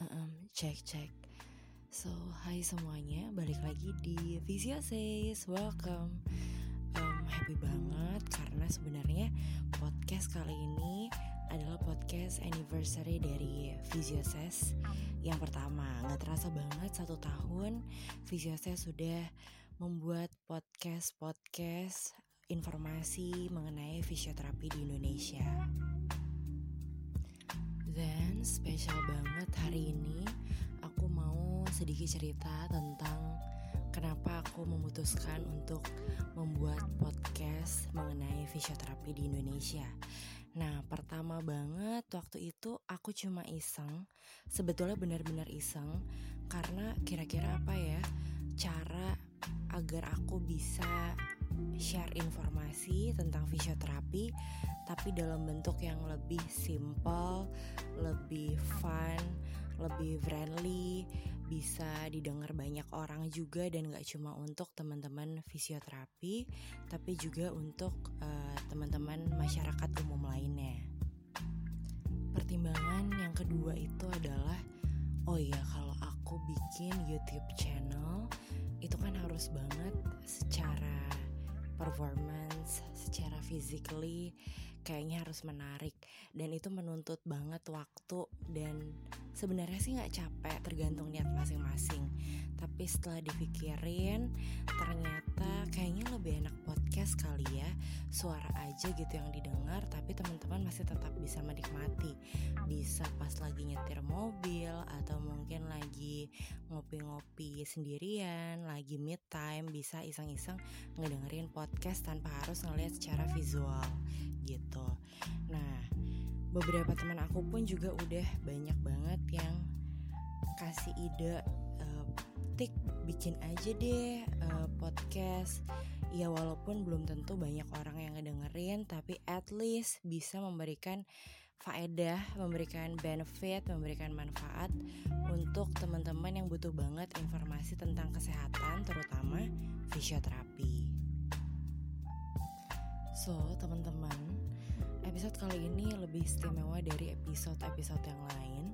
Um, cek cek. So, hai semuanya, balik lagi di Visio Says. Welcome. Um, happy banget karena sebenarnya podcast kali ini adalah podcast anniversary dari Visio Says yang pertama. Nggak terasa banget satu tahun Visio Says sudah membuat podcast podcast informasi mengenai fisioterapi di Indonesia. Spesial banget hari ini aku mau sedikit cerita tentang kenapa aku memutuskan untuk membuat podcast mengenai fisioterapi di Indonesia. Nah, pertama banget waktu itu aku cuma iseng, sebetulnya benar-benar iseng karena kira-kira apa ya cara agar aku bisa share informasi tentang fisioterapi tapi dalam bentuk yang lebih simple, lebih fun, lebih friendly, bisa didengar banyak orang juga dan gak cuma untuk teman-teman fisioterapi, tapi juga untuk uh, teman-teman masyarakat umum lainnya. Pertimbangan yang kedua itu adalah, oh iya kalau aku bikin YouTube channel itu kan harus banget secara performance secara physically kayaknya harus menarik. Dan itu menuntut banget waktu dan sebenarnya sih nggak capek tergantung niat masing-masing. Tapi setelah dipikirin ternyata kayaknya lebih enak podcast kali ya. Suara aja gitu yang didengar tapi teman-teman masih tetap bisa menikmati. Bisa pas lagi nyetir mobil atau mungkin lagi ngopi-ngopi sendirian lagi mid time bisa iseng-iseng ngedengerin podcast tanpa harus ngeliat secara visual gitu. Nah, beberapa teman aku pun juga udah banyak banget yang kasih ide uh, tik bikin aja deh uh, podcast ya walaupun belum tentu banyak orang yang ngedengerin tapi at least bisa memberikan faedah, memberikan benefit, memberikan manfaat untuk teman-teman yang butuh banget informasi tentang kesehatan terutama fisioterapi. So, teman-teman, episode kali ini lebih istimewa dari episode-episode yang lain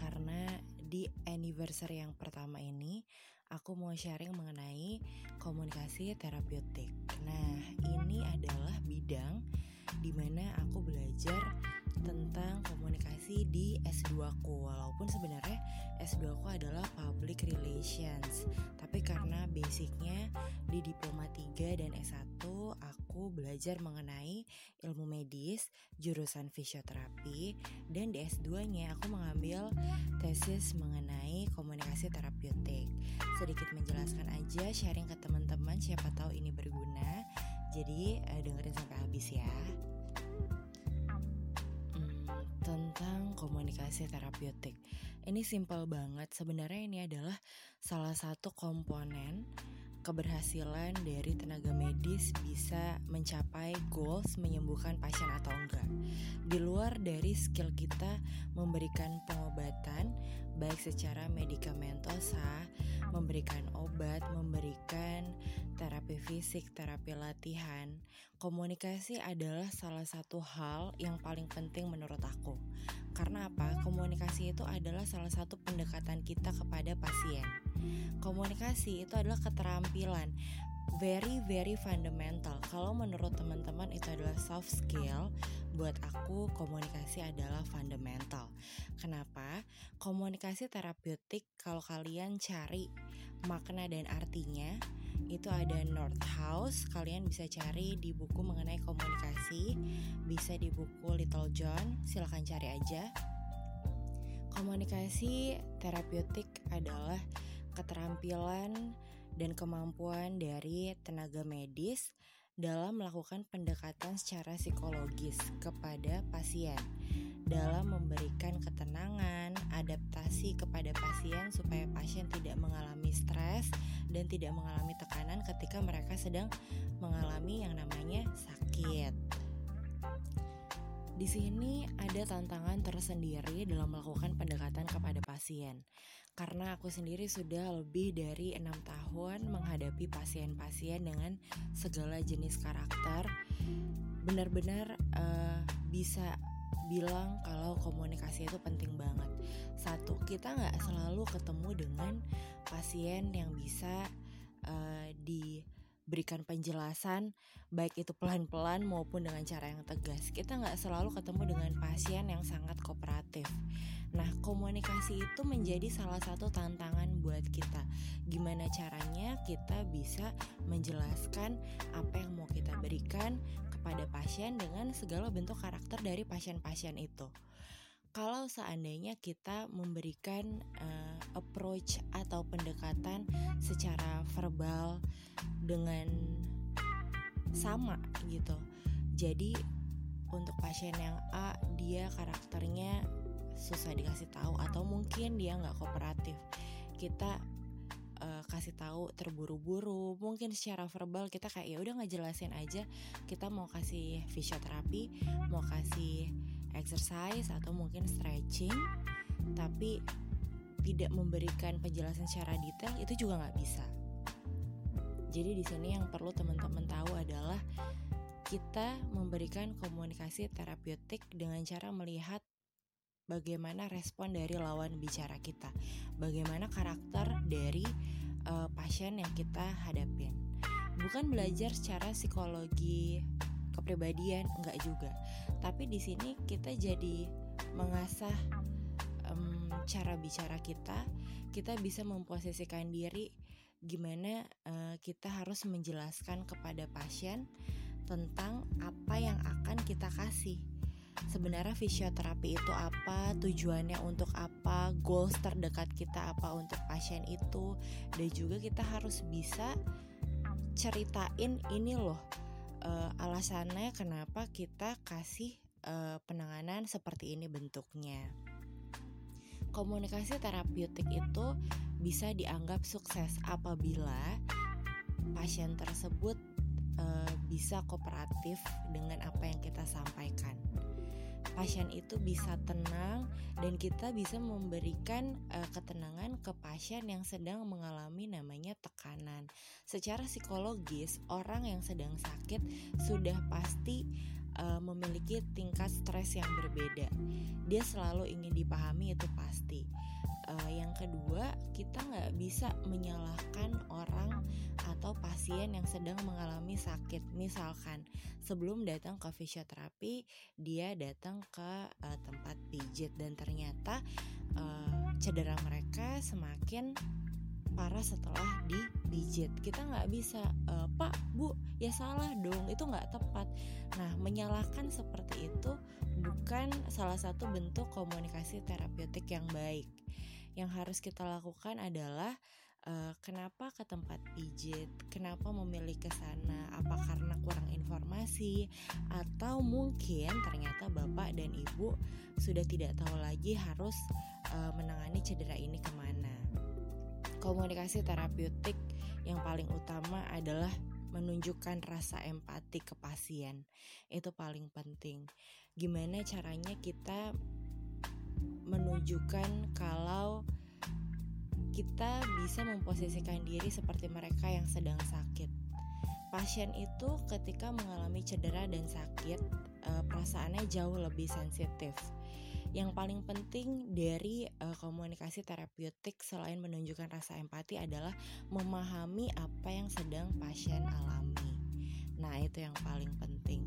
karena di anniversary yang pertama ini aku mau sharing mengenai komunikasi terapeutik. Nah, ini adalah bidang di mana aku belajar tentang komunikasi di S2 ku walaupun sebenarnya S2 ku adalah public relations tapi karena basicnya di diploma 3 dan S1 aku belajar mengenai ilmu medis jurusan fisioterapi dan di S2 nya aku mengambil tesis mengenai komunikasi terapeutik sedikit menjelaskan aja sharing ke teman-teman siapa tahu ini berguna jadi uh, dengerin sampai habis ya tentang komunikasi terapeutik. Ini simpel banget. Sebenarnya ini adalah salah satu komponen keberhasilan dari tenaga medis bisa mencapai goals menyembuhkan pasien atau enggak. Di luar dari skill kita memberikan pengobatan baik secara medikamentosa, memberikan obat, memberikan terapi fisik, terapi latihan, komunikasi adalah salah satu hal yang paling penting menurut aku. Karena apa? Komunikasi itu adalah salah satu pendekatan kita kepada pasien. Komunikasi itu adalah keterampilan very very fundamental. Kalau menurut teman-teman itu adalah soft skill, buat aku komunikasi adalah fundamental. Kenapa? Komunikasi terapeutik kalau kalian cari makna dan artinya itu ada North House kalian bisa cari di buku mengenai komunikasi bisa di buku Little John silahkan cari aja. Komunikasi terapeutik adalah keterampilan dan kemampuan dari tenaga medis dalam melakukan pendekatan secara psikologis kepada pasien dalam memberikan ketenangan, adaptasi kepada pasien supaya pasien tidak mengalami stres dan tidak mengalami tekanan ketika mereka sedang mengalami yang namanya sakit. Di sini ada tantangan tersendiri dalam melakukan pendekatan kepada pasien Karena aku sendiri sudah lebih dari enam tahun menghadapi pasien-pasien dengan segala jenis karakter Benar-benar uh, bisa bilang kalau komunikasi itu penting banget. Satu, kita nggak selalu ketemu dengan pasien yang bisa uh, diberikan penjelasan baik itu pelan-pelan maupun dengan cara yang tegas. Kita nggak selalu ketemu dengan pasien yang sangat kooperatif. Nah, komunikasi itu menjadi salah satu tantangan buat kita. Gimana caranya kita bisa menjelaskan apa yang mau kita berikan kepada pasien dengan segala bentuk karakter dari pasien-pasien itu. Kalau seandainya kita memberikan uh, approach atau pendekatan secara verbal dengan sama gitu. Jadi untuk pasien yang A dia karakternya susah dikasih tahu atau mungkin dia nggak kooperatif kita uh, kasih tahu terburu-buru mungkin secara verbal kita kayak ya udah ngejelasin aja kita mau kasih fisioterapi mau kasih exercise atau mungkin stretching tapi tidak memberikan penjelasan secara detail itu juga nggak bisa jadi di sini yang perlu teman-teman tahu adalah kita memberikan komunikasi terapeutik dengan cara melihat bagaimana respon dari lawan bicara kita, bagaimana karakter dari uh, pasien yang kita hadapin. Bukan belajar secara psikologi kepribadian, enggak juga. Tapi di sini kita jadi mengasah cara bicara kita, kita bisa memposisikan diri gimana uh, kita harus menjelaskan kepada pasien tentang apa yang akan kita kasih sebenarnya fisioterapi itu apa, tujuannya untuk apa, goals terdekat kita apa untuk pasien itu, dan juga kita harus bisa ceritain ini loh uh, alasannya kenapa kita kasih uh, penanganan seperti ini bentuknya. Komunikasi terapeutik itu bisa dianggap sukses apabila pasien tersebut uh, bisa kooperatif dengan apa yang kita sampaikan pasien itu bisa tenang dan kita bisa memberikan uh, ketenangan ke pasien yang sedang mengalami namanya tekanan. Secara psikologis, orang yang sedang sakit sudah pasti uh, memiliki tingkat stres yang berbeda. Dia selalu ingin dipahami itu pasti. Uh, yang kedua, kita nggak bisa menyalahkan orang atau pasien yang sedang mengalami sakit. Misalkan sebelum datang ke fisioterapi, dia datang ke uh, tempat pijit dan ternyata uh, cedera mereka semakin parah setelah dipijit. Kita nggak bisa, e, Pak, Bu, ya salah dong, itu nggak tepat. Nah, menyalahkan seperti itu bukan salah satu bentuk komunikasi terapeutik yang baik. Yang harus kita lakukan adalah uh, kenapa ke tempat pijit, kenapa memilih ke sana, apa karena kurang informasi, atau mungkin ternyata bapak dan ibu sudah tidak tahu lagi harus uh, menangani cedera ini ke mana. Komunikasi terapeutik yang paling utama adalah menunjukkan rasa empati ke pasien. Itu paling penting. Gimana caranya kita menunjukkan kalau kita bisa memposisikan diri seperti mereka yang sedang sakit. Pasien itu ketika mengalami cedera dan sakit, uh, perasaannya jauh lebih sensitif. Yang paling penting dari uh, komunikasi terapeutik selain menunjukkan rasa empati adalah memahami apa yang sedang pasien alami. Nah, itu yang paling penting.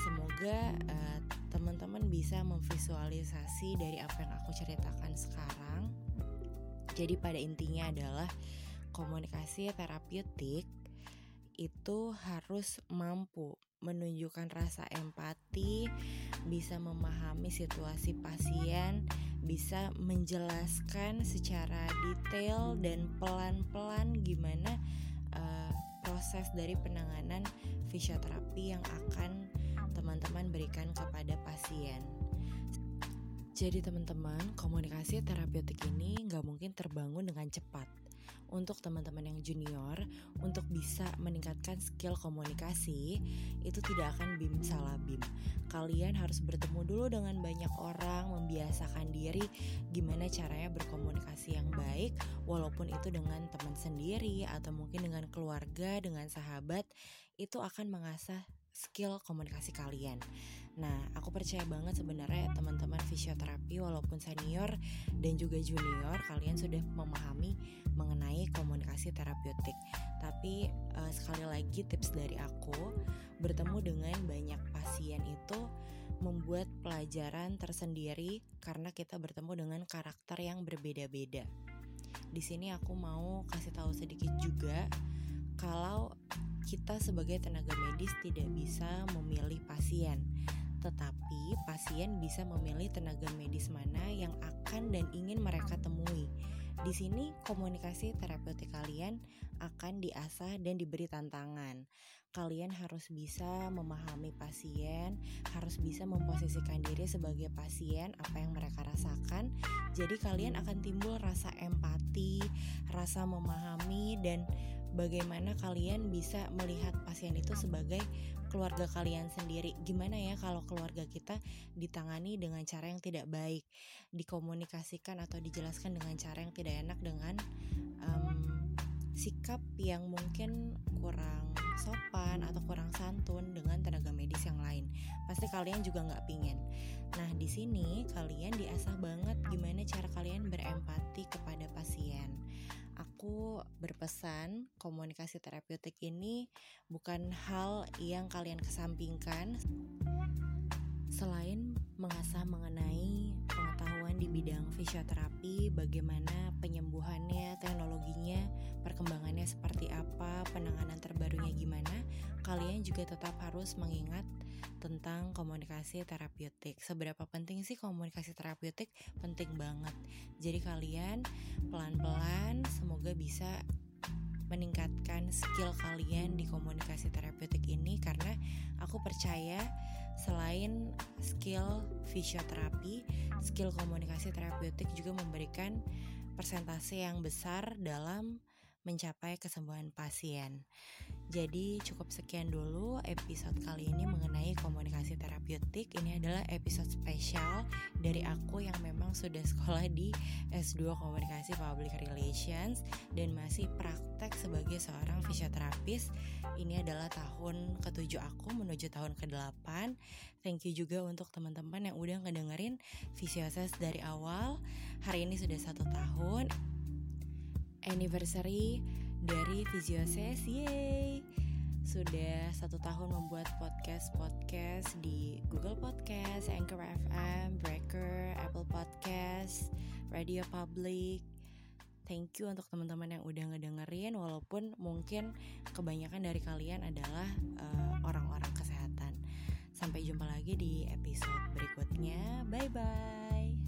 Semoga uh, teman-teman bisa memvisualisasi dari apa yang aku ceritakan sekarang. Jadi pada intinya adalah komunikasi terapeutik itu harus mampu menunjukkan rasa empati, bisa memahami situasi pasien, bisa menjelaskan secara detail dan pelan-pelan gimana uh, proses dari penanganan fisioterapi yang akan teman-teman berikan kepada pasien. Jadi teman-teman, komunikasi terapeutik ini nggak mungkin terbangun dengan cepat. Untuk teman-teman yang junior, untuk bisa meningkatkan skill komunikasi, itu tidak akan bim salah bim. Kalian harus bertemu dulu dengan banyak orang, membiasakan diri gimana caranya berkomunikasi yang baik, walaupun itu dengan teman sendiri atau mungkin dengan keluarga, dengan sahabat, itu akan mengasah skill komunikasi kalian. Nah, aku percaya banget sebenarnya teman-teman fisioterapi walaupun senior dan juga junior kalian sudah memahami mengenai komunikasi terapeutik. Tapi uh, sekali lagi tips dari aku, bertemu dengan banyak pasien itu membuat pelajaran tersendiri karena kita bertemu dengan karakter yang berbeda-beda. Di sini aku mau kasih tahu sedikit juga kalau kita sebagai tenaga medis tidak bisa memilih pasien tetapi pasien bisa memilih tenaga medis mana yang akan dan ingin mereka temui. Di sini komunikasi terapeutik kalian akan diasah dan diberi tantangan. Kalian harus bisa memahami pasien, harus bisa memposisikan diri sebagai pasien apa yang mereka rasakan. Jadi kalian akan timbul rasa empati, rasa memahami dan bagaimana kalian bisa melihat pasien itu sebagai keluarga kalian sendiri. Gimana ya kalau keluarga kita ditangani dengan cara yang tidak baik, dikomunikasikan atau dijelaskan dengan cara yang tidak enak dengan um, sikap yang mungkin kurang sopan atau kurang santun dengan tenaga medis yang lain. Pasti kalian juga nggak pingin. Nah di sini kalian diasah banget gimana cara kalian berempati kepada pasien aku berpesan komunikasi terapeutik ini bukan hal yang kalian kesampingkan. Selain mengasah mengenai di bidang fisioterapi, bagaimana penyembuhannya, teknologinya, perkembangannya seperti apa, penanganan terbarunya gimana, kalian juga tetap harus mengingat tentang komunikasi terapeutik. Seberapa penting sih komunikasi terapeutik? Penting banget. Jadi kalian pelan-pelan semoga bisa meningkatkan skill kalian di komunikasi terapeutik ini karena aku percaya selain skill fisioterapi, skill komunikasi terapeutik juga memberikan persentase yang besar dalam mencapai kesembuhan pasien. Jadi cukup sekian dulu episode kali ini mengenai komunikasi terapeutik. Ini adalah episode spesial dari aku yang memang sudah sekolah di S2 Komunikasi Public Relations dan masih praktek sebagai seorang fisioterapis. Ini adalah tahun ketujuh aku menuju tahun ke-8. Thank you juga untuk teman-teman yang udah ngedengerin Fisioses dari awal. Hari ini sudah satu tahun anniversary dari Fisioses, yay! Sudah satu tahun membuat podcast-podcast di Google Podcast, Anchor FM, Breaker, Apple Podcast, Radio Public. Thank you untuk teman-teman yang udah ngedengerin walaupun mungkin kebanyakan dari kalian adalah uh, orang-orang kesehatan. Sampai jumpa lagi di episode berikutnya. Bye bye.